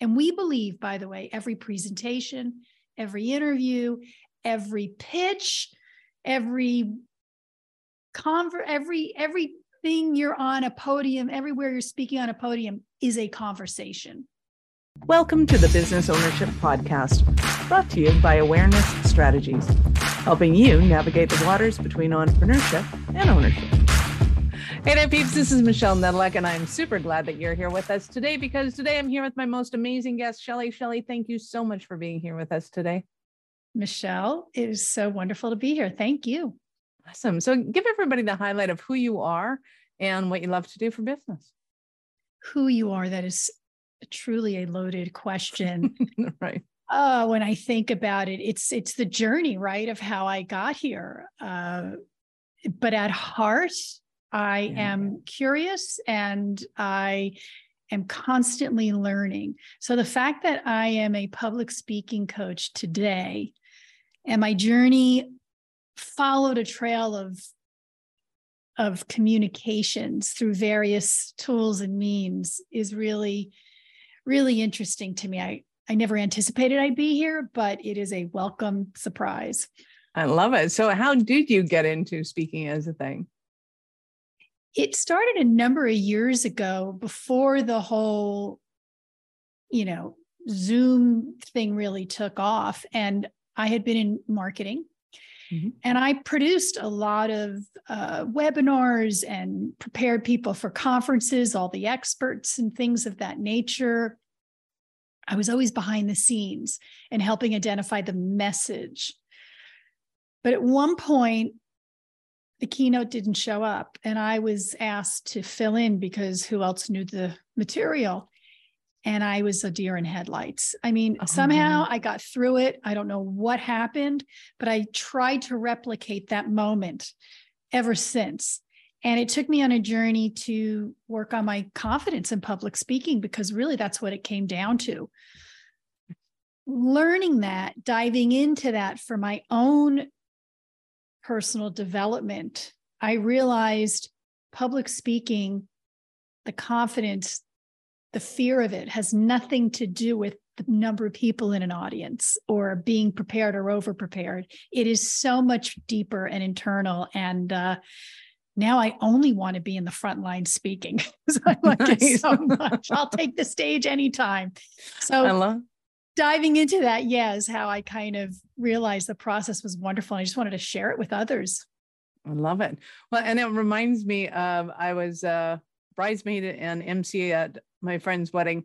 And we believe, by the way, every presentation, every interview, every pitch, every conver every everything you're on a podium, everywhere you're speaking on a podium is a conversation. Welcome to the Business Ownership Podcast, brought to you by Awareness Strategies, helping you navigate the waters between entrepreneurship and ownership. Hey there, peeps. This is Michelle Nedelec, and I'm super glad that you're here with us today because today I'm here with my most amazing guest, Shelley. Shelley, thank you so much for being here with us today. Michelle, it is so wonderful to be here. Thank you. Awesome. So, give everybody the highlight of who you are and what you love to do for business. Who you are, that is truly a loaded question. right. Oh, when I think about it, it's it's the journey, right, of how I got here. Uh, but at heart, I yeah. am curious and I am constantly learning. So the fact that I am a public speaking coach today and my journey followed a trail of of communications through various tools and means is really really interesting to me. I I never anticipated I'd be here, but it is a welcome surprise. I love it. So how did you get into speaking as a thing? It started a number of years ago before the whole, you know, Zoom thing really took off. And I had been in marketing. Mm-hmm. And I produced a lot of uh, webinars and prepared people for conferences, all the experts and things of that nature. I was always behind the scenes and helping identify the message. But at one point, the keynote didn't show up and I was asked to fill in because who else knew the material? And I was a deer in headlights. I mean, oh. somehow I got through it. I don't know what happened, but I tried to replicate that moment ever since. And it took me on a journey to work on my confidence in public speaking because really that's what it came down to. Learning that, diving into that for my own personal development, I realized public speaking, the confidence, the fear of it has nothing to do with the number of people in an audience or being prepared or over prepared. It is so much deeper and internal. And uh, now I only want to be in the front line speaking because I like nice. it so much. I'll take the stage anytime. So love diving into that, yeah, is how I kind of realized the process was wonderful. I just wanted to share it with others. I love it. Well, and it reminds me of I was a bridesmaid and MC at my friend's wedding,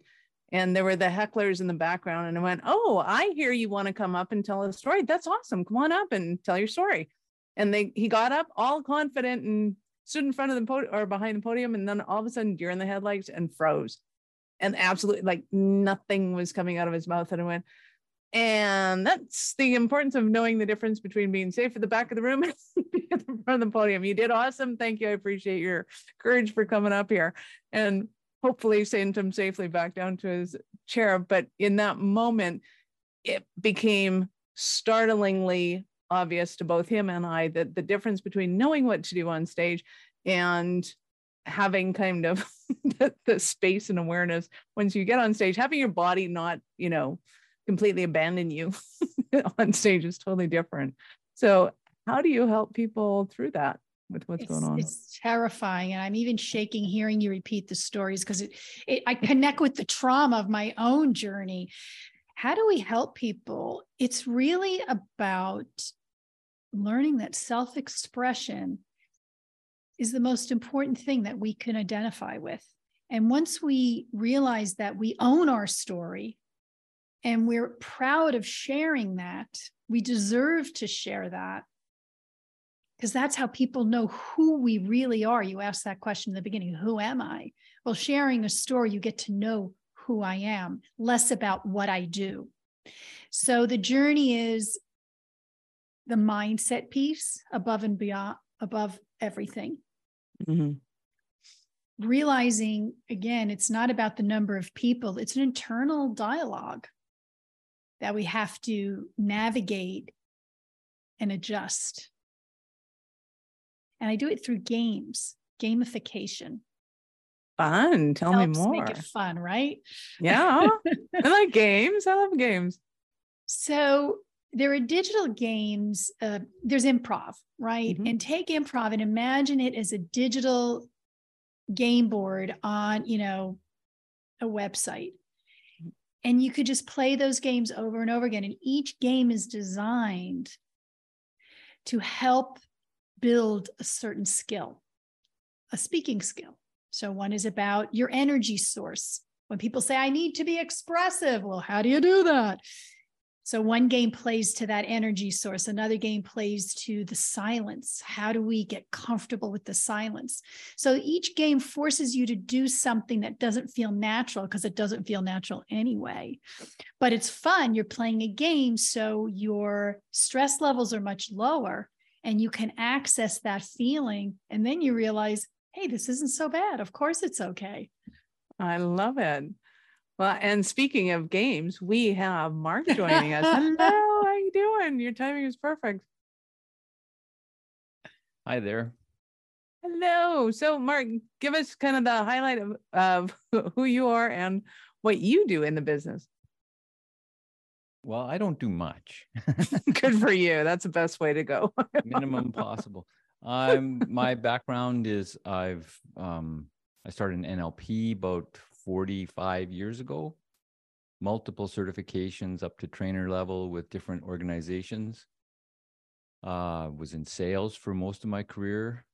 and there were the hecklers in the background. And I went, Oh, I hear you want to come up and tell a story. That's awesome. Come on up and tell your story. And they he got up all confident and stood in front of the podium or behind the podium, and then all of a sudden, during the headlights and froze and absolutely like nothing was coming out of his mouth. And I went, and that's the importance of knowing the difference between being safe at the back of the room and at the front of the podium. You did awesome. Thank you. I appreciate your courage for coming up here and hopefully sent him safely back down to his chair. But in that moment, it became startlingly obvious to both him and I that the difference between knowing what to do on stage and having kind of the, the, space and awareness once you get on stage having your body not you know completely abandon you on stage is totally different. So how do you help people through that with what's it's, going on? it's terrifying and i'm even shaking hearing you repeat the stories because it, it i connect with the trauma of my own journey. How do we help people? It's really about learning that self-expression is the most important thing that we can identify with. And once we realize that we own our story and we're proud of sharing that, we deserve to share that because that's how people know who we really are. You asked that question in the beginning Who am I? Well, sharing a story, you get to know who I am, less about what I do. So the journey is the mindset piece above and beyond, above everything. Mm-hmm. Realizing again, it's not about the number of people, it's an internal dialogue that we have to navigate and adjust. And I do it through games, gamification. Fun. Tell me more. Make it fun, right? Yeah. I like games. I love games. So there are digital games. Uh, there's improv, right? Mhm. And take improv and imagine it as a digital game board on, you know, a website. And you could just play those games over and over again. And each game is designed to help build a certain skill, a speaking skill. So one is about your energy source. When people say, I need to be expressive, well, how do you do that? So one game plays to that energy source, another game plays to the silence. How do we get comfortable with the silence? So each game forces you to do something that doesn't feel natural because it doesn't feel natural anyway. But it's fun. You're playing a game, so your stress levels are much lower and you can access that feeling. And then you realize, hey, this isn't so bad. Of course it's okay. I love it. Well, and speaking of games, we have Mark joining us. Hello, how are you doing? Your timing is perfect. Hi there. Hello. So, Mark, give us kind of the highlight of, of who you are and what you do in the business. Well, I don't do much. Good for you. That's the best way to go. Minimum possible. I'm my background is I've um I started in NLP about 45 years ago. Multiple certifications up to trainer level with different organizations. Uh was in sales for most of my career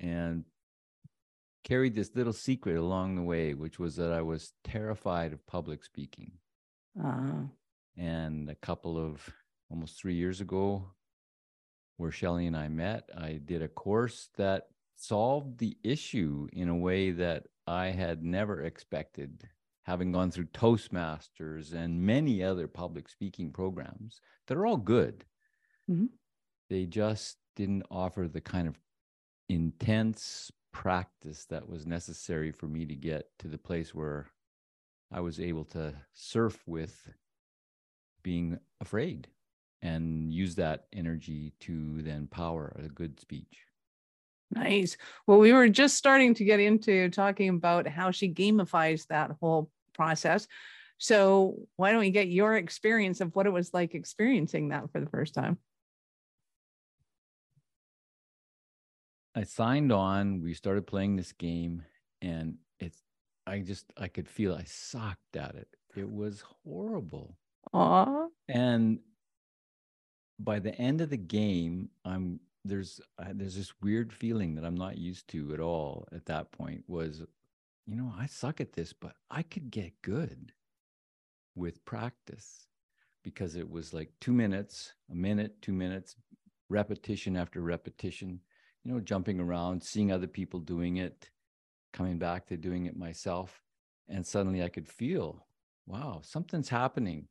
and carried this little secret along the way, which was that I was terrified of public speaking. Uh, and a couple of almost three years ago where Shelley and I met, I did a course that solved the issue in a way that I had never expected, having gone through Toastmasters and many other public speaking programs that are all good. Mhm. They just didn't offer the kind of intense practice that was necessary for me to get to the place where I was able to surf with being afraid and use that energy to then power a good speech. Nice. Well, we were just starting to get into talking about how she gamifies that whole process. So, why don't we get your experience of what it was like experiencing that for the first time? I signed on, we started playing this game and it's I just I could feel I sucked at it. It was horrible. Aw. And by the end of the game, I'm there's uh, there's this weird feeling that I'm not used to at all at that point was you know, I suck at this, but I could get good with practice. Because it was like 2 minutes, a minute, 2 minutes, repetition after repetition, you know, jumping around, seeing other people doing it, coming back to doing it myself, and suddenly I could feel, wow, something's happening.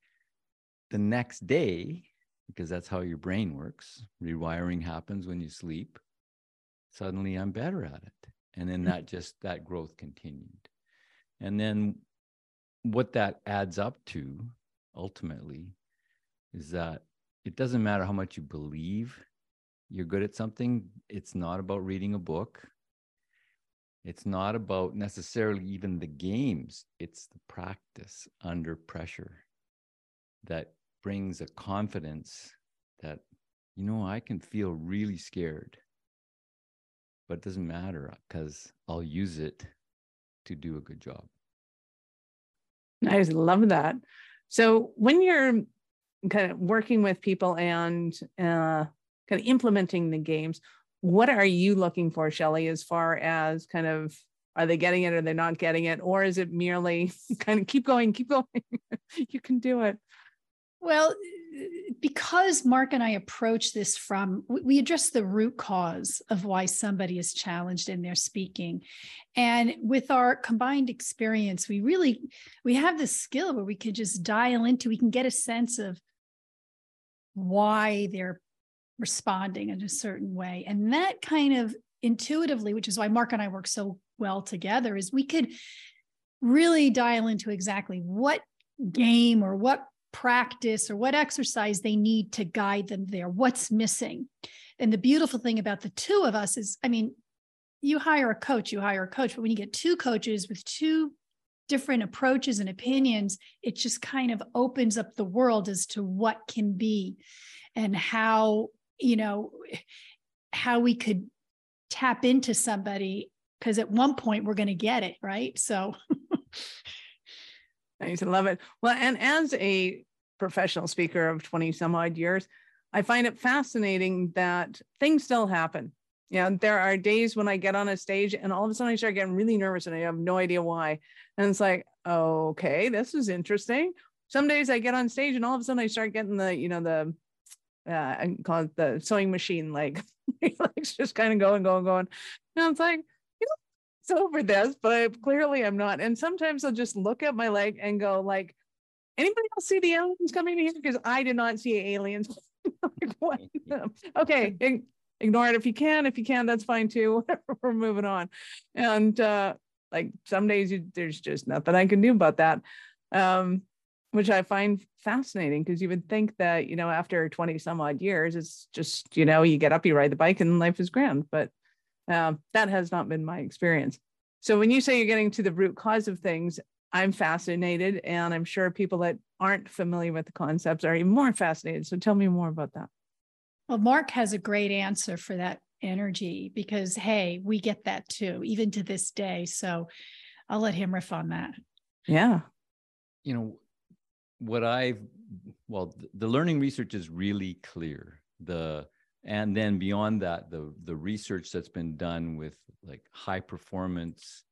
The next day because that's how your brain works. Rewiring happens when you sleep. Suddenly I'm better at it. And then mm. that just that growth continued. And then what that adds up to ultimately is that it doesn't matter how much you believe you're good at something, it's not about reading a book. It's not about necessarily even the games, it's the practice under pressure that brings a confidence that, you know, I can feel really scared, but it doesn't matter because I'll use it to do a good job. I just love that. So when you're kind of working with people and uh, kind of implementing the games, what are you looking for, Shelley, as far as kind of are they getting it or they're not getting it? Or is it merely kind of keep going, keep going? you can do it. Well, because Mark and I approach this from, we- address the root cause of why somebody is challenged in their speaking. And with our combined experience, we really, we have this skill where we could just dial into, we can get a sense of why they're responding in a certain way. And that kind of intuitively, which is why Mark and I work so well together, is we could really dial into exactly what game or what practice or what exercise they need to guide them there, what's missing. And the beautiful thing about the two of us is, I mean, you hire a coach, you hire a coach, but when you get two coaches with two different approaches and opinions, it just kind of opens up the world as to what can be and how, you know, how we could tap into somebody because at one point we're going to get it, right? So I used to love it. Well, and as a professional speaker of 20 some odd years, I find it fascinating that things still happen. Yeah, there are days when I get on a stage and all of a sudden I start getting really nervous and I have no idea why. And it's like, okay, this is interesting. Some days I get on stage and all of a sudden I start getting the, you know, the uh, I call it the sewing machine leg. legs just kind of going, going, going. And it's like, you know, it's over this, but clearly I'm not. And sometimes I'll just look at my leg and go, like, anybody else see the aliens coming in here? Because I did not see aliens. like, what? okay, ignore it if you can. If you can, that's fine too. We're moving on. And uh, like some days you, there's just nothing I can do about that. Um, which I find fascinating because you would think that, you know, after 20 some odd years, it's just, you know, you get up, you ride the bike and life is grand. But uh, that has not been my experience. So when you say you're getting to the root cause of things, I'm fascinated. And I'm sure people that aren't familiar with the concepts are even more fascinated. So tell me more about that. Well, Mark has a great answer for that energy because, hey, we get that too, even to this day. So I'll let him riff on that. Yeah. You know, what I've, well, the learning research is really clear. The, and then beyond that, the, the research that's been done with like high performance,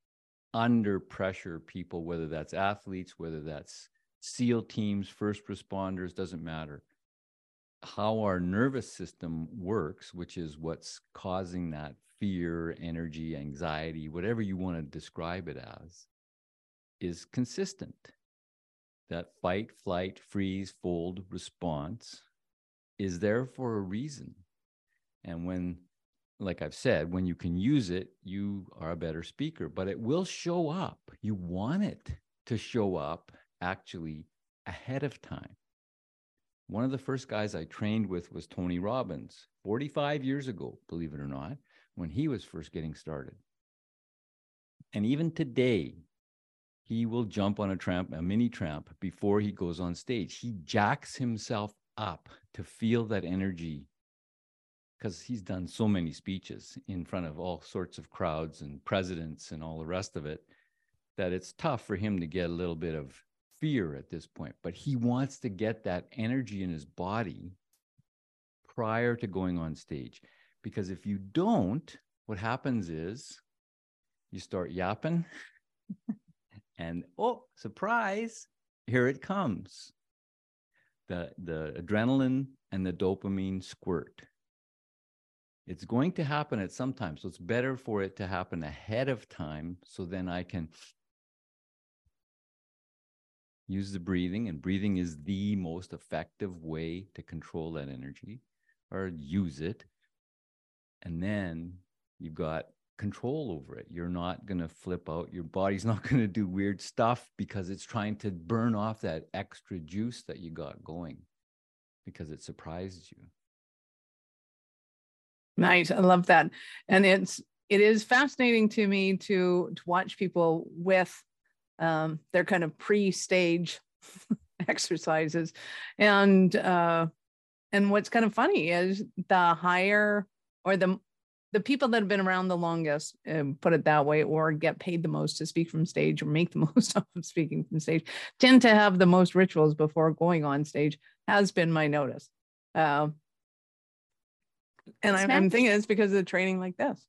under pressure people, whether that's athletes, whether that's SEAL teams, first responders, doesn't matter how our nervous system works, which is what's causing that fear, energy, anxiety, whatever you want to describe it as, is consistent. That fight, flight, freeze, fold response is there for a reason. And when, like I've said, when you can use it, you are a better speaker, but it will show up. You want it to show up actually ahead of time. One of the first guys I trained with was Tony Robbins, 45 years ago, believe it or not, when he was first getting started. And even today, he will jump on a tramp, a mini tramp, before he goes on stage. He jacks himself up to feel that energy because he's done so many speeches in front of all sorts of crowds and presidents and all the rest of it that it's tough for him to get a little bit of fear at this point, but he wants to get that energy in his body prior to going on stage. Because if you don't, what happens is you start yapping, and oh, surprise, here it comes. The, the adrenaline and the dopamine squirt. It's going to happen at some time. So it's better for it to happen ahead of time. So then I can use the breathing, and breathing is the most effective way to control that energy or use it. And then you've got control over it. You're not going to flip out. Your body's not going to do weird stuff because it's trying to burn off that extra juice that you got going because it surprised you. Nice. I love that. And it's it is fascinating to me to to watch people with um, they're kind of pre-stage exercises and uh, and what's kind of funny is the higher or the the people that have been around the longest uh, put it that way or get paid the most to speak from stage or make the most of speaking from stage tend to have the most rituals before going on stage has been my notice uh, and I'm, I'm thinking it's because of the training like this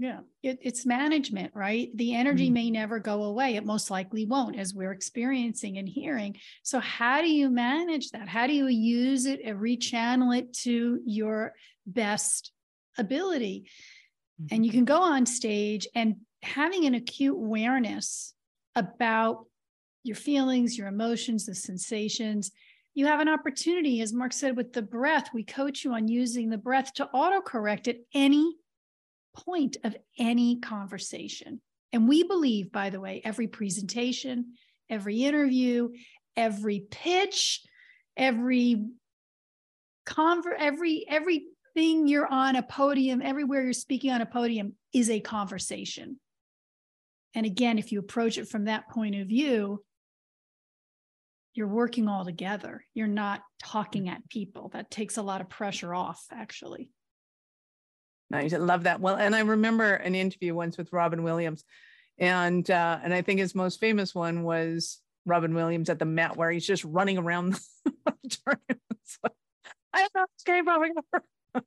yeah, it, it's management, right? The energy mm-hmm. may never go away. It most likely won't, as we're experiencing and hearing. So, how do you manage that? How do you use it and rechannel it to your best ability? Mm-hmm. And you can go on stage and having an acute awareness about your feelings, your emotions, the sensations. You have an opportunity, as Mark said, with the breath. We coach you on using the breath to autocorrect at any point of any conversation. And we believe, by the way, every presentation, every interview, every pitch, every conver- every every everything you're on a podium, everywhere you're speaking on a podium is a conversation. And again, if you approach it from that point of view, you're working all together. You're not talking at people. That takes a lot of pressure off, actually. Nice. I love that. Well, and I remember an interview once with Robin Williams. And uh, and I think his most famous one was Robin Williams at the Met where he's just running around the I don't know escape over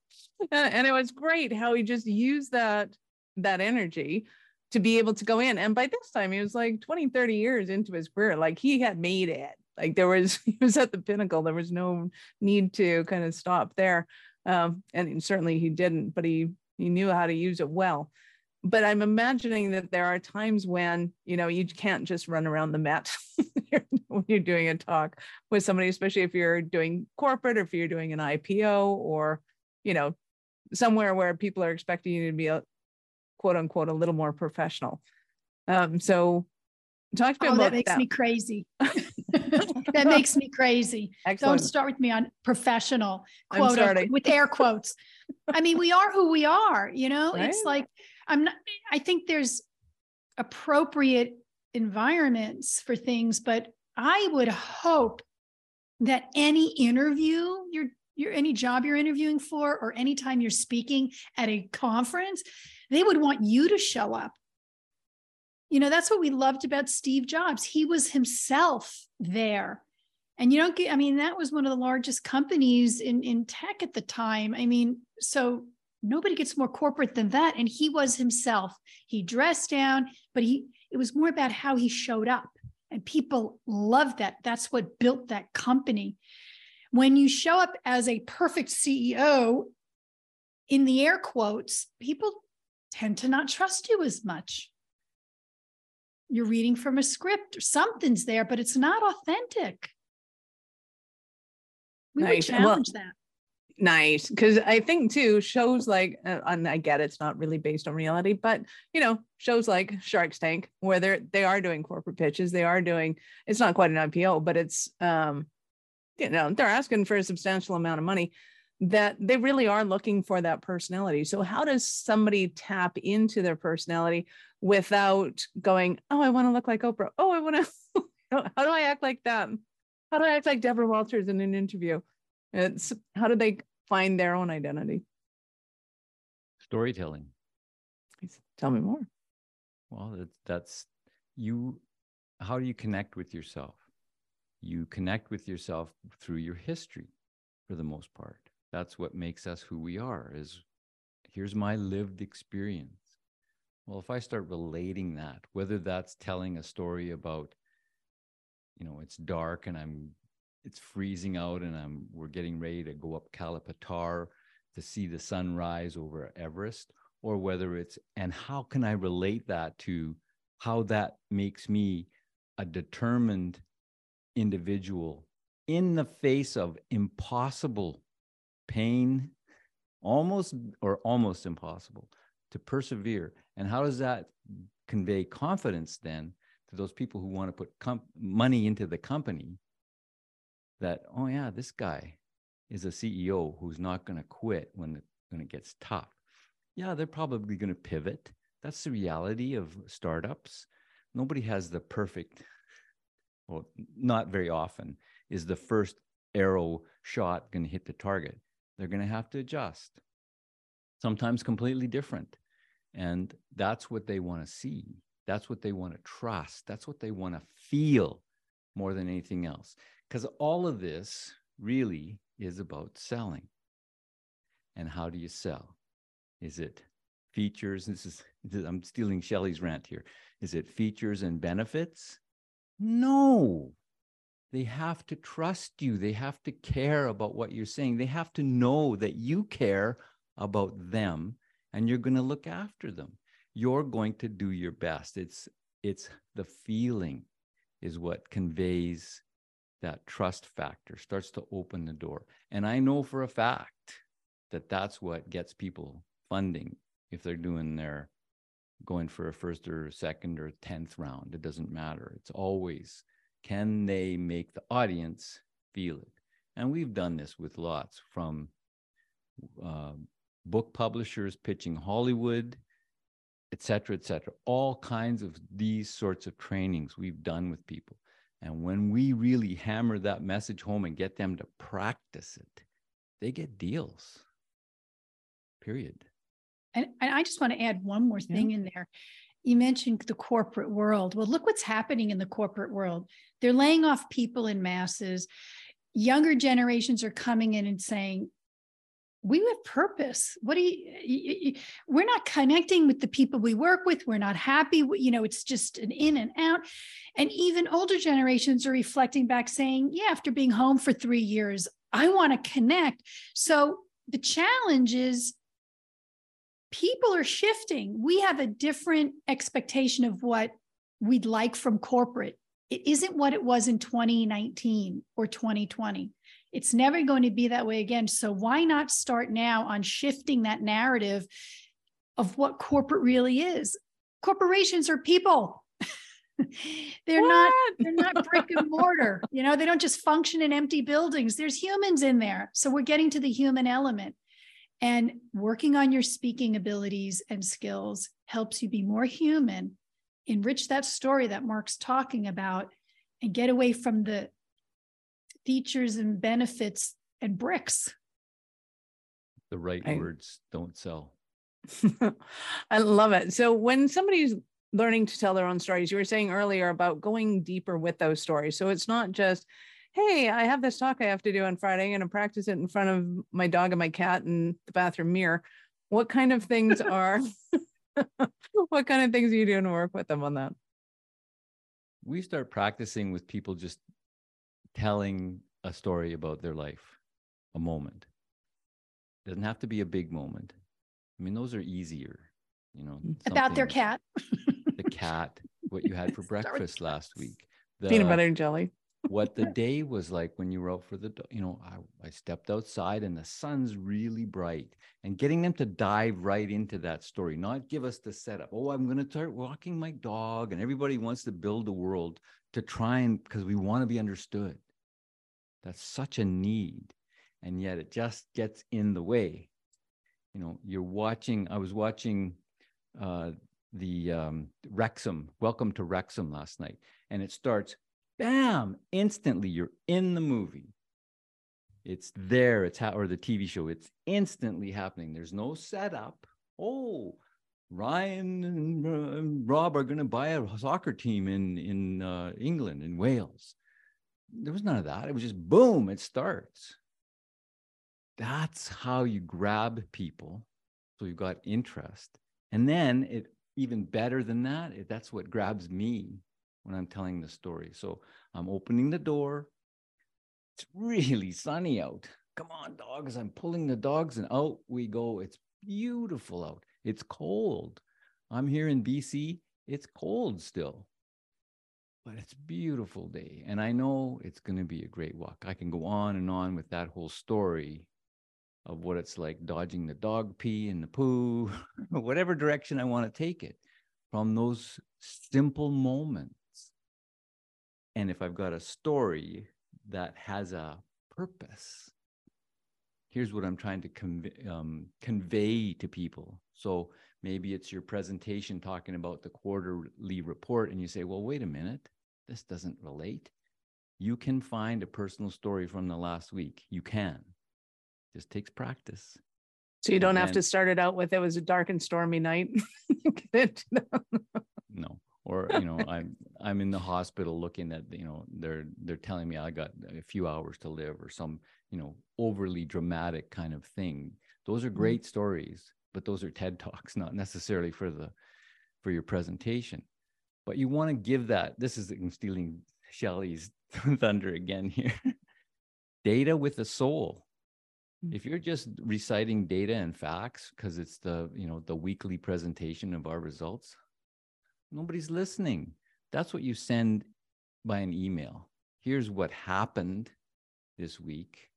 and it was great how he just used that that energy to be able to go in and by this time he was like 20 30 years into his career like he had made it like there was he was at the pinnacle there was no need to kind of stop there um, and certainly he didn't but he he knew how to use it well. But i'm imagining that there are times when you know you can't just run around the Met when you're doing a talk with somebody especially if you're doing corporate or if you're doing an ipo or you know somewhere where people are expecting you to be a quote unquote a little more professional. Um so talk to me oh, about that makes that. me crazy that makes me crazy. Excellent. don't start with me on professional quote with air quotes. I mean we are who we are you know? Right. it's like i'm not i think there's appropriate environments for things but i would hope that any interview you're you're any job you're interviewing for or anytime you're speaking at a conference they would want you to show up you know that's what we loved about steve jobs. He was himself there. And you don't get i mean that was one of the largest companies in in tech at the time. I mean so nobody gets more corporate than that. And he was himself. He dressed down but he it was more about how he showed up. And people loved that. That's what built that company. When you show up as a perfect ceo in the air quotes people tend to not trust you as much you're reading from a script or something's there but it's not authentic. We would Nice. Well- challenge that. nice. Because i think too shows like uh, and i get it's not really based on reality but you know shows like shark's tank where they're they are doing corporate pitches they are doing it's not quite an ipo but it's um you know they're asking for a substantial amount of money that they really are looking for that personality so how does somebody tap into their personality without going oh i want to look like oprah oh i want to how do i act like that how do i act like deborah walters in an interview it's how do they find their own identity? Storytelling. Tell me more. Well, that's, that's you. How do you connect with yourself? You connect with yourself through your history, for the most part. That's what makes us who we are. Is here's my lived experience. Well, if I start relating that, whether that's telling a story about, you know, it's dark and I'm, it's freezing out and I'm, we're getting ready to go up Kala Patthar to see the sunrise over Everest, or whether it's, and how can I relate that to how that makes me a determined individual in the face of impossible pain, almost or almost impossible to persevere. And how does that convey confidence then to those people who want to put com- money into the company that, oh, yeah, this guy is a CEO who's not going to quit when it, when it gets tough? Yeah, they're probably going to pivot. That's the reality of startups. Nobody has the perfect, well, not very often is the first arrow shot going to hit the target. They're going to have to adjust, sometimes completely different. And that's what they want to see. That's what they want to trust. That's what they want to feel more than anything else. Because all of this really is about selling. And how do you sell? Is it features? This is, I'm stealing Shelley's rant here. Is it features and benefits? No. They have to trust you. They have to care about what you're saying. They have to know that you care about them and you're going to look after them. You're going to do your best. It's it's the feeling is what conveys that trust factor, starts to open the door. And I know for a fact that that's what gets people funding if they're doing their going for a first or second or 10th round. It doesn't matter. It's always can they make the audience feel it? And we've done this with lots from uh, book publishers pitching Hollywood, et cetera, et cetera. All kinds of these sorts of trainings we've done with people. And when we really hammer that message home and get them to practice it, they get deals. Period. And, and I just want to add one more thing yeah. in there. You mentioned the corporate world. Well, look what's happening in the corporate world. They're laying off people in masses. Younger generations are coming in and saying, we have purpose what do you we're not connecting with the people we work with we're not happy you know it's just an in and out and even older generations are reflecting back saying yeah after being home for 3 years i want to connect so the challenge is people are shifting we have a different expectation of what we'd like from corporate it isn't what it was in 2019 or 2020 it's never going to be that way again. So why not start now on shifting that narrative of what corporate really is? Corporations are people. they're what? not they're not brick and mortar. You know, they don't just function in empty buildings. There's humans in there. So we're getting to the human element. And working on your speaking abilities and skills helps you be more human, enrich that story that Mark's talking about, and get away from the features and benefits and bricks. The right I, words don't sell. I love it. So when somebody's learning to tell their own stories, you were saying earlier about going deeper with those stories. So it's not just, hey, I have this talk I have to do on Friday and I practice it in front of my dog and my cat and the bathroom mirror. What kind of things are what kind of things are you doing to work with them on that? We start practicing with people just telling a story about their life, a moment. It doesn't have to be a big moment. I mean, those are easier, you know. Mm. About their cat. the cat, what you had for breakfast last week. The, Peanut butter and jelly. What the day was like when you were out for the, you know, I, I stepped outside and the sun's really bright and getting them to dive right into that story, not give us the setup. Oh, I'm going to start walking my dog. And everybody wants to build the world to try and, because we want to be understood. That's such a need. And yet it just gets in the way. You know, you're watching, I was watching uh, the um, Wrexham, Welcome to Wrexham last night, and it starts, bam, instantly you're in the movie. It's there, it's how, or the TV show, it's instantly happening. There's no setup. Oh, Ryan and Rob are going to buy a soccer team in in uh, England in Wales there was none of that. It was just boom, it starts. That's how you grab people. So you've got interest. And then it even better than that, it, that's what grabs me when I'm telling the story. So I'm opening the door. It's really sunny out. Come on, dogs. I'm pulling the dogs and out we go. It's beautiful out. It's cold. I'm here in BC. It's cold still but it's beautiful day and i know it's going to be a great walk i can go on and on with that whole story of what it's like dodging the dog pee and the poo whatever direction i want to take it from those simple moments and if i've got a story that has a purpose here's what i'm trying to convey, um, convey to people so maybe it's your presentation talking about the quarterly report and you say well wait a minute this doesn't relate. You can find a personal story from the last week. You can. It just takes practice. So you don't and have to start it out with it was a dark and stormy night. no. Or, you know, I'm I'm in the hospital looking at, you know, they're they're telling me I got a few hours to live or some, you know, overly dramatic kind of thing. Those are mm-hmm. great stories, but those are TED Talks, not necessarily for the for your presentation but you want to give that this is I'm stealing Shelley's thunder again here data with a soul mm. if you're just reciting data and facts because it's the you know the weekly presentation of our results nobody's listening that's what you send by an email here's what happened this week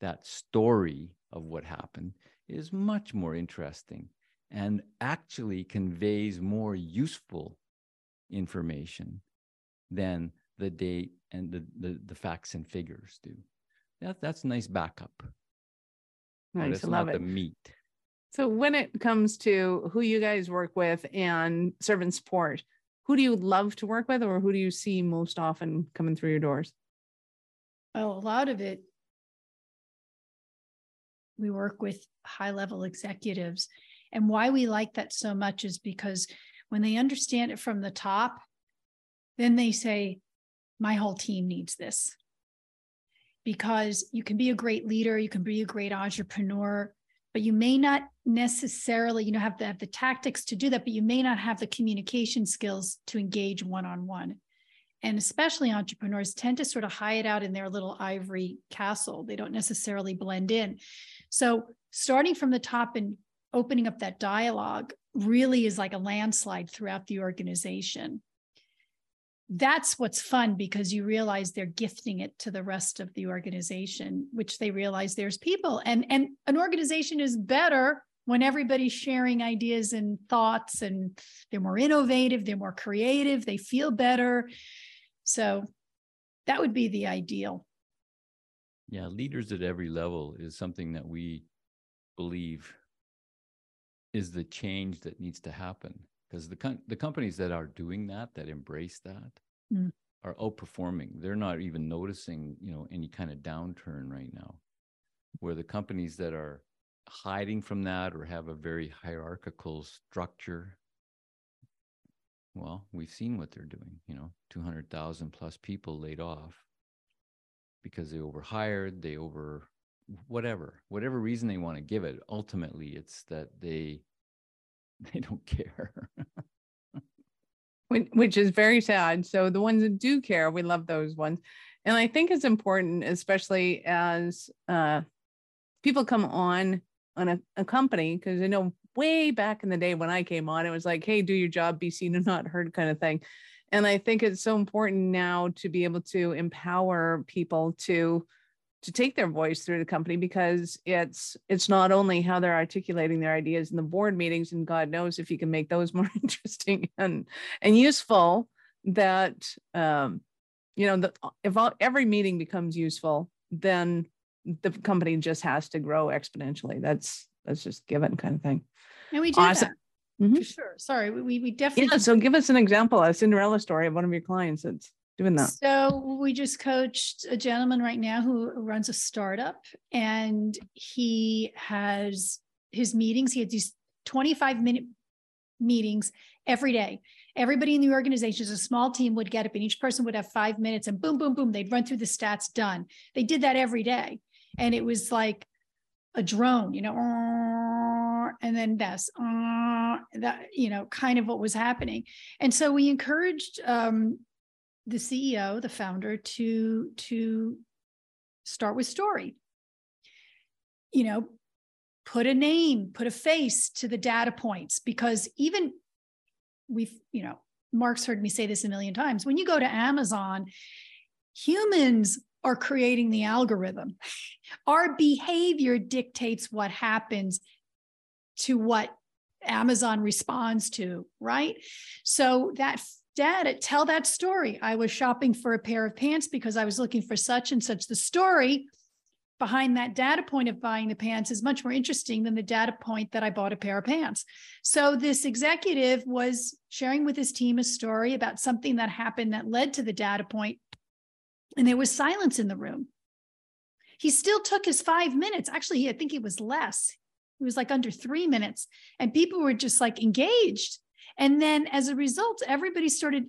that story of what happened is much more interesting and actually conveys more useful information than the date and the, the, the facts and figures do. That, that's nice backup. Nice. I love not it. the meat. So when it comes to who you guys work with and servant support, who do you love to work with or who do you see most often coming through your doors? Oh, a lot of it. We work with high level executives. And why we like that so much is because when they understand it from the top, then they say, My whole team needs this. Because you can be a great leader, you can be a great entrepreneur, but you may not necessarily, you know, have to have the tactics to do that, but you may not have the communication skills to engage one on one and especially entrepreneurs tend to sort of hide out in their little ivory castle. They don't necessarily blend in. So, starting from the top and opening up that dialogue really is like a landslide throughout the organization. That's what's fun because you realize they're gifting it to the rest of the organization, which they realize there's people and and an organization is better when everybody's sharing ideas and thoughts and they're more innovative, they're more creative, they feel better. So that would be the ideal. Yeah, leaders at every level is something that we believe is the change that needs to happen because the com- the companies that are doing that that embrace that Mm. are outperforming they're not even noticing you know any kind of downturn right now where the companies that are hiding from that or have a very hierarchical structure well we've seen what they're doing you know 200,000 plus people laid off because they overhired they over whatever whatever reason they want to give it ultimately it's that they they don't care Which, is very sad. So the ones that do care, we love those ones. And I think it's important, especially as uh, people come on on a, a company, because I know way back in the day when I came on, it was like, hey, do your job, be seen and not heard kind of thing. And I think it's so important now to be able to empower people to to take their voice through the company because it's it's not only how they're articulating their ideas in the board meetings and god knows if you can make those more interesting and and useful that um you know the, if all, every meeting becomes useful then the company just has to grow exponentially that's that's just given kind of thing And we do Awesome. that Mhm. for sure. Sorry, we, we definitely. yeah so give us an example a cinderella story of one of your clients that's doing that So we just coached a gentleman right now who runs a startup and he has his meetings. He had these 25 minute meetings every day. Everybody in the organization, as a small team, would get up and each person would have five minutes and boom, boom, boom, they'd run through the stats done. They did that every day. And it was like a drone, you know, and then this, that, you know, kind of what was happening. And so we encouraged um, the CEO, the founder, to to start with story. You know, put a name, put a face to the data points because even we've, you know, Mark's heard me say this a million times. When you go to Amazon, humans are creating the algorithm. Our behavior dictates what happens to what Amazon responds to, right? So that data, tell that story. I was shopping for a pair of pants because I was looking for such and such. The story behind that data point of buying the pants is much more interesting than the data point that I bought a pair of pants. So this executive was sharing with his team a story about something that happened that led to the data point, and there was silence in the room. He still took his five minutes. Actually, I think it was less. It was like under three minutes, and people were just like engaged. And then as a result, everybody started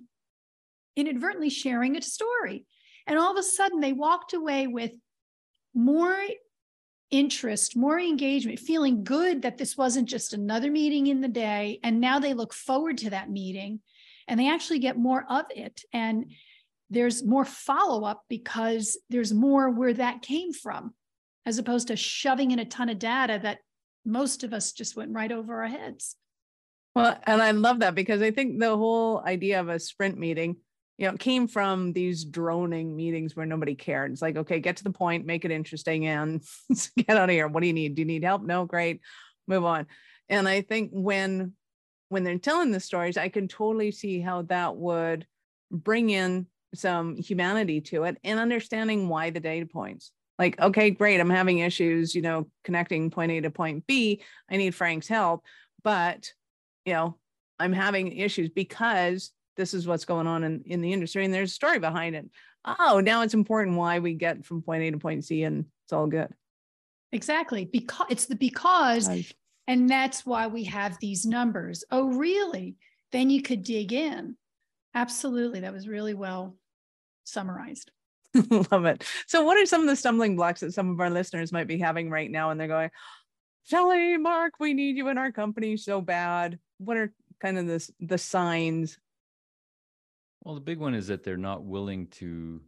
inadvertently sharing a story. And all of a sudden, they walked away with more interest, more engagement, feeling good that this wasn't just another meeting in the day. And now they look forward to that meeting and they actually get more of it. And there's more follow up because there's more where that came from, as opposed to shoving in a ton of data that most of us just went right over our heads. Well, and I love that because I think the whole idea of a sprint meeting, you know, came from these droning meetings where nobody cared. It's like, okay, get to the point, make it interesting, and get out of here. What do you need? Do you need help? No, great, move on. And I think when when they're telling the stories, I can totally see how that would bring in some humanity to it and understanding why the data points. Like, okay, great, I'm having issues, you know, connecting point A to point B. I need Frank's help, but you know, I'm having issues because this is what's going on in, in the industry and there's a story behind it. Oh, now it's important why we get from point A to point C and it's all good. Exactly. Because it's the because, and that's why we have these numbers. Oh, really? Then you could dig in. Absolutely. That was really well summarized. Love it. So, what are some of the stumbling blocks that some of our listeners might be having right now? And they're going, Shelley, Mark, we need you in our company so bad. What are kind of the, the signs? Well, the big one is that they're not willing to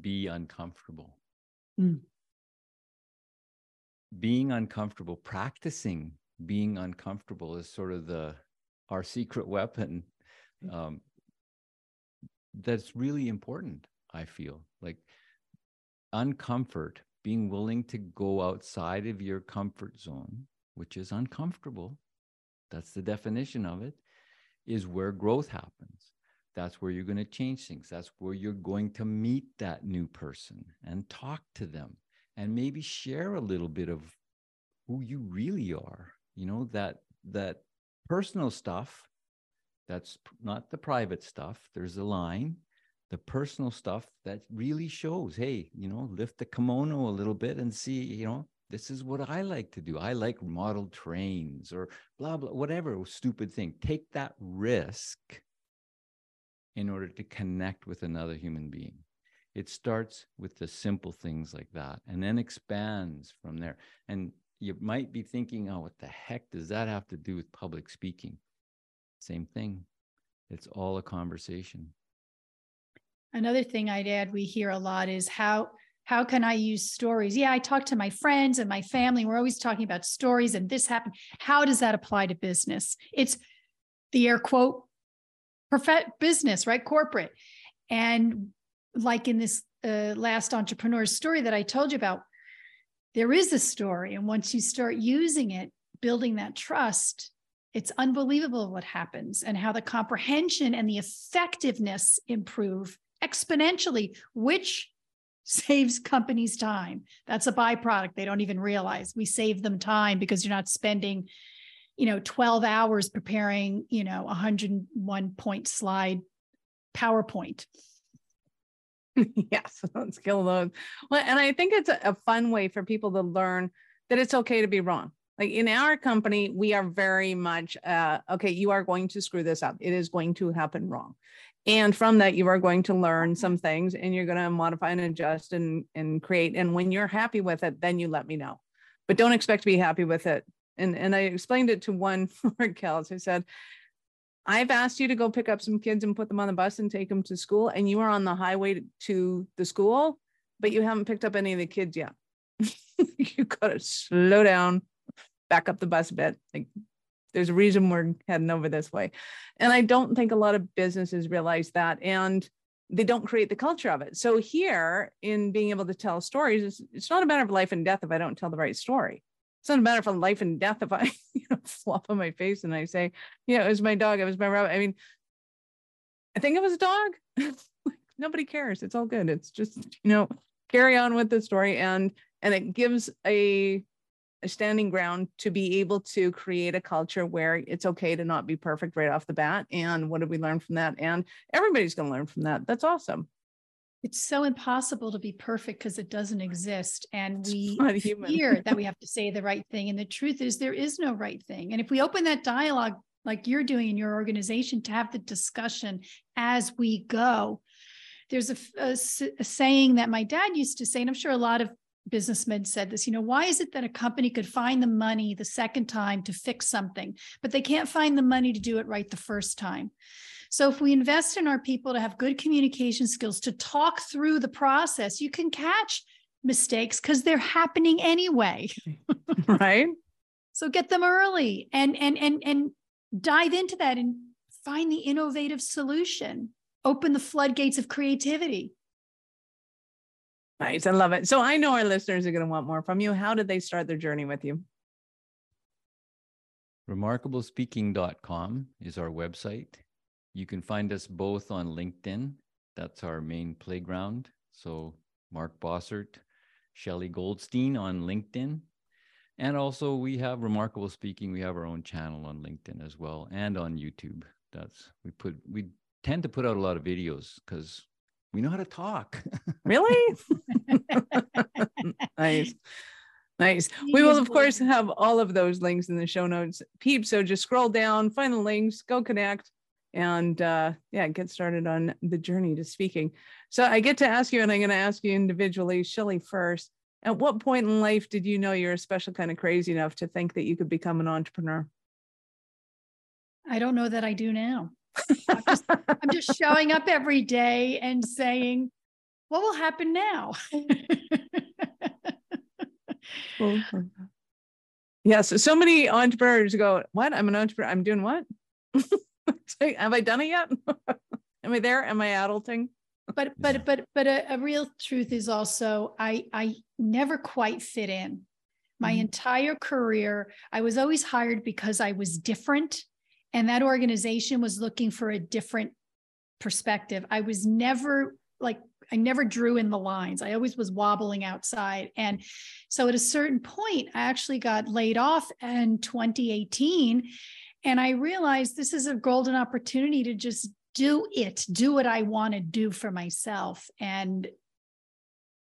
be uncomfortable. Mm. Being uncomfortable, practicing being uncomfortable is sort of the our secret weapon um, that's really important i feel like uncomfort being willing to go outside of your comfort zone which is uncomfortable that's the definition of it is where growth happens. That's where you're going to change things. That's where you're going to meet that new person and talk to them and maybe share a little bit of who you really are you know that that personal stuff. That's not the private stuff. There's a line, the personal stuff that really shows, hey, you know, lift the kimono a little bit and see, you know, this is what I like to do. I like model trains or blah, blah, whatever stupid thing. Take that risk in order to connect with another human being. It starts with the simple things like that and then expands from there. And you might be thinking, oh, what the heck does that have to do with public speaking? Same thing. It's all a conversation. Another thing I'd add we hear a lot is how how can I use stories? Yeah, I talk to my friends and my family. We're always talking about stories and this happened. How does that apply to business? It's the air quote perfect business, right? Corporate. And like in this uh, last entrepreneur story that I told you about, there is a story. And once you start using it, building that trust, it's unbelievable what happens and how the comprehension and the effectiveness improve exponentially, which saves companies time. That's a byproduct they don't even realize. We save them time because you're not spending, you know, 12 hours preparing, you know, 101 point slide PowerPoint. yes, let's kill those. Well, and I think it's a, a fun way for people to learn that it's okay to be wrong like in our company we are very much uh, okay you are going to screw this up it is going to happen wrong and from that you are going to learn mm-hmm. some things and you're going to modify and adjust and and create and when you're happy with it then you let me know but don't expect to be happy with it and and i explained it to one for Kels. i said i've asked you to go pick up some kids and put them on the bus and take them to school and you are on the highway to the school but you haven't picked up any of the kids yet you gotta slow down back up the bus a bit. Like there's a reason we're heading over this way. And I don't think a lot of businesses realize that. And they don't create the culture of it. So here in being able to tell stories, it's, it's not a matter of life and death if I don't tell the right story. It's not a matter of life and death if I, you know, flop on my face and I say, yeah, it was my dog, it was my rabbit. I mean, I think it was a dog. Nobody cares. It's all good. It's just, you know, carry on with the story and and it gives a a standing ground to be able to create a culture where it's okay to not be perfect right off the bat. And what did we learn from that? And everybody's going to learn from that. That's awesome. It's so impossible to be perfect because it doesn't exist. And we fear that we have to say the right thing. And the truth is, there is no right thing. And if we open that dialogue, like you're doing in your organization, to have the discussion as we go, there's a, a, a saying that my dad used to say, and I'm sure a lot of businessmen said this you know why is it that a company could find the money the second time to fix something but they can't find the money to do it right the first time? So if we invest in our people to have good communication skills to talk through the process you can catch mistakes because they're happening anyway. Right? So get them early and and and and dive into that and find the innovative solution. Open the floodgates of creativity Nice. I love it. So I know our listeners are going to want more from you. How did they start their journey with you? Remarkablespeaking.com is our website. You can find us both on LinkedIn. That's our main playground. So Mark Bossert, Shelley Goldstein on LinkedIn. And also, we have Remarkable Speaking. We have our own channel on LinkedIn as well and on YouTube. That's we put we tend to put out a lot of videos because we know how to talk. really? nice. Nice. We will, of course, have all of those links in the show notes. Peep, so just scroll down, find the links, go connect, and uh, yeah, get started on the journey to speaking. So I get to ask you, and I'm going to ask you individually, Shelley first. At what point in life did you know you're a special kind of crazy enough to think that you could become an entrepreneur? I don't know that I do now. I'm, just, I'm just showing up every day and saying, what will happen now? well, yes, so many entrepreneurs go, What? I'm an entrepreneur. I'm doing what? Have I done it yet? Am I there? Am I adulting? but but but but a, a, real truth is also I I never quite fit in. My mm-hmm. entire career, I was always hired because I was different, and that organization was looking for a different perspective. I was never like I never drew in the lines. I always was wobbling outside. And so at a certain point, I actually got laid off in 2018. And I realized this is a golden opportunity to just do it, do what I want to do for myself. And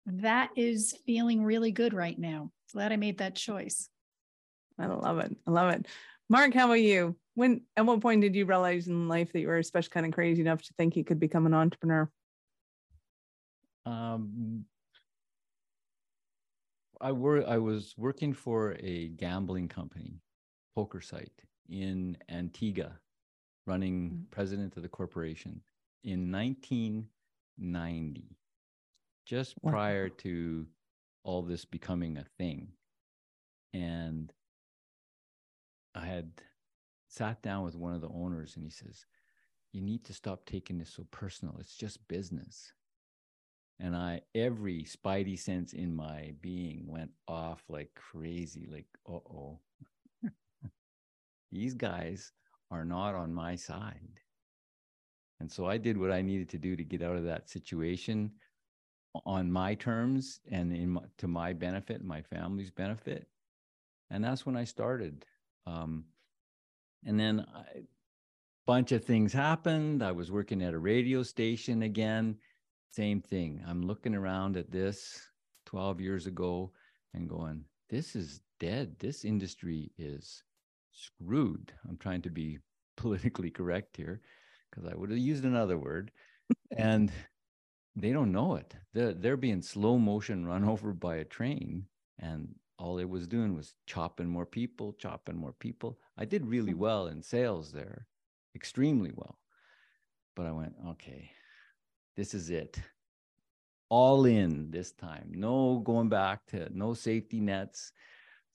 that is feeling really good right now. Glad I made that choice. I love it. I love it. Mark, how about you? When at what point did you realize in life that you were especially kind of crazy enough to think you could become an entrepreneur? Um, I were I was working for a gambling company, poker site in Antigua, running mm-hmm. president of the corporation in 1990, just wow. prior to all this becoming a thing. And I had sat down with one of the owners and he says, You need to stop taking this so personal. It's just business. And I, every spidey sense in my being went off like crazy, like, uh oh. These guys are not on my side. And so I did what I needed to do to get out of that situation on my terms and in my, to my benefit, my family's benefit. And that's when I started. Um, and then a bunch of things happened. I was working at a radio station again. Same thing. I'm looking around at this 12 years ago and going, this is dead. This industry is screwed. I'm trying to be politically correct here because I would have used another word. and they don't know it. They're, they're being slow motion run over by a train. And all it was doing was chopping more people, chopping more people. I did really hmm. well in sales there, extremely well. But I went, okay, this is it. All in this time. No going back to no safety nets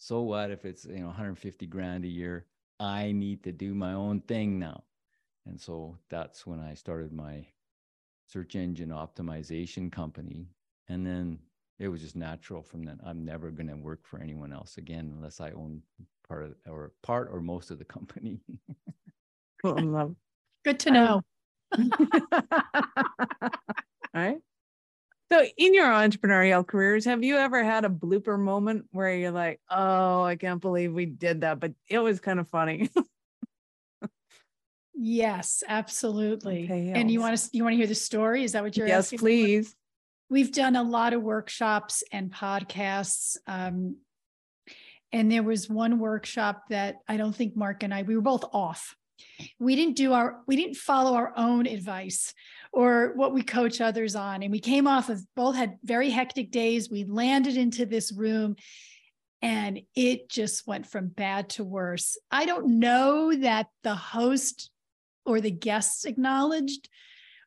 so what if it's you know 150 grand a year i need to do my own thing now and so that's when i started my search engine optimization company and then it was just natural from then i'm never going to work for anyone else again unless i own part of or part or most of the company love good to know all right so, in your entrepreneurial careers, have you ever had a blooper moment where you're like, "Oh, I can't believe we did that," but it was kind of funny? yes, absolutely. Okay, and you want to you want to hear the story? Is that what you're yes, asking? Yes, please. We've done a lot of workshops and podcasts. Um, and there was one workshop that I don't think Mark and I we were both off. We didn't do our we didn't follow our own advice or what we coach others on. And we came off of both had very hectic days. We landed into this room and it just went from bad to worse. I don't know that the host or the guests acknowledged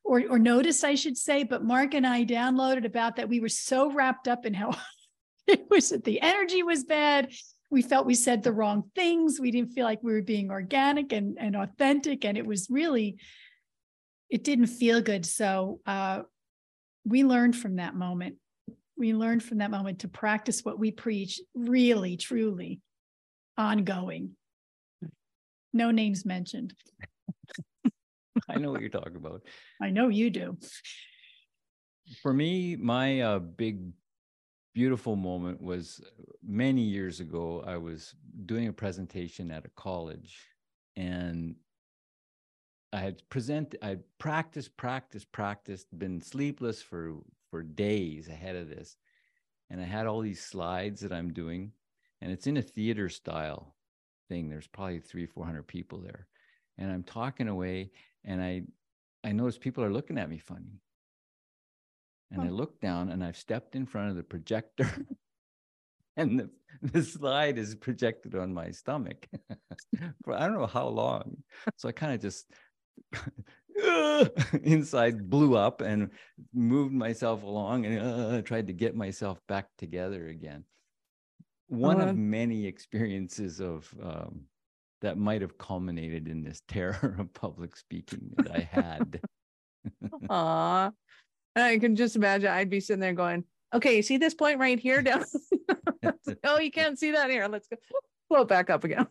or, or noticed, I should say, but Mark and I downloaded about that. We were so wrapped up in how it was that the energy was bad. We felt we said the wrong things. We didn't feel like we were being organic and, and authentic. And it was really it didn't feel good. So uh, we learned from that moment. We learned from that moment to practice what we preach really, truly ongoing. No names mentioned. I know what you're talking about. I know you do. For me, my uh, big beautiful moment was many years ago. I was doing a presentation at a college, and I had present, I practiced, practiced, practiced, been sleepless for for days ahead of this, and I had all these slides that I'm doing, and it's in a theater style thing. There's probably three, four hundred people there, and I'm talking away, and I I notice people are looking at me funny, and I look down, and I've stepped in front of the projector. and the, the slide is projected on my stomach for I don't know how long. So I kind of just inside blew up and moved myself along and uh, tried to get myself back together again. One uh, of many experiences of um, that might have culminated in this terror of public speaking that I had. Aw, I can just imagine I'd be sitting there going, okay, you see this point right here down? oh, you can't see that here. Let's go float back up again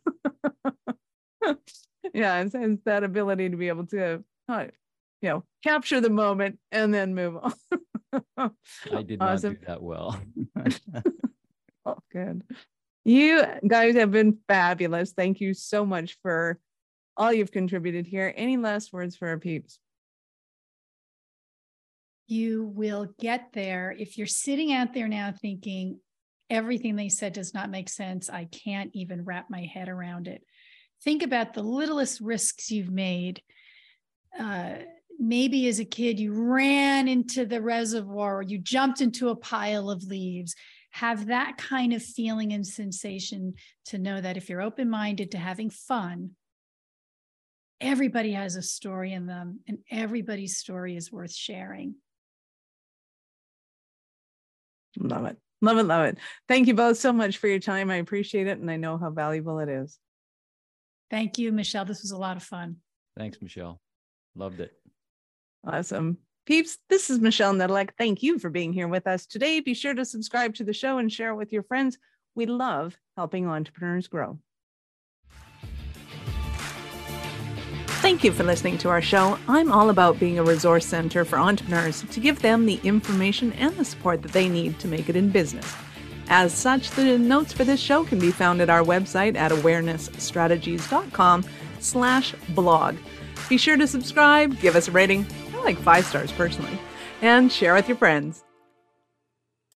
yeah, it's, it's, that ability to be able to, uh, you know, capture the moment and then move on. I did not do that well. oh, good. You guys have been fabulous. Thank you so much for all you've contributed here. Any last words for our peeps? You will get there if you're sitting out there now thinking everything they said does not make sense. I can't even wrap my head around it think about the littlest risks you've made. Uh, maybe as a kid, you ran into the reservoir or you jumped into a pile of leaves. Have that kind of feeling and sensation to know that if you're open minded to having fun, everybody has a story in them and everybody's story is worth sharing. Love it. Love it. Love it. Thank you both so much for your time. I appreciate it. And I know how valuable it is. Thank you, Michelle. This was a lot of fun. Thanks, Michelle. Loved it. Awesome. Peeps, this is Michelle Nedelec. Thank you for being here with us today. Be sure to subscribe to the show and share it with your friends. We love helping entrepreneurs grow. Thank you for listening to our show. I'm all about being a resource center for entrepreneurs to give them the information and the support that they need to make it in business. As such, the notes for this show can be found at our website at awarenessstrategies.com slash blog. Be sure to subscribe, give us a rating, Like five stars personally, and share with your friends.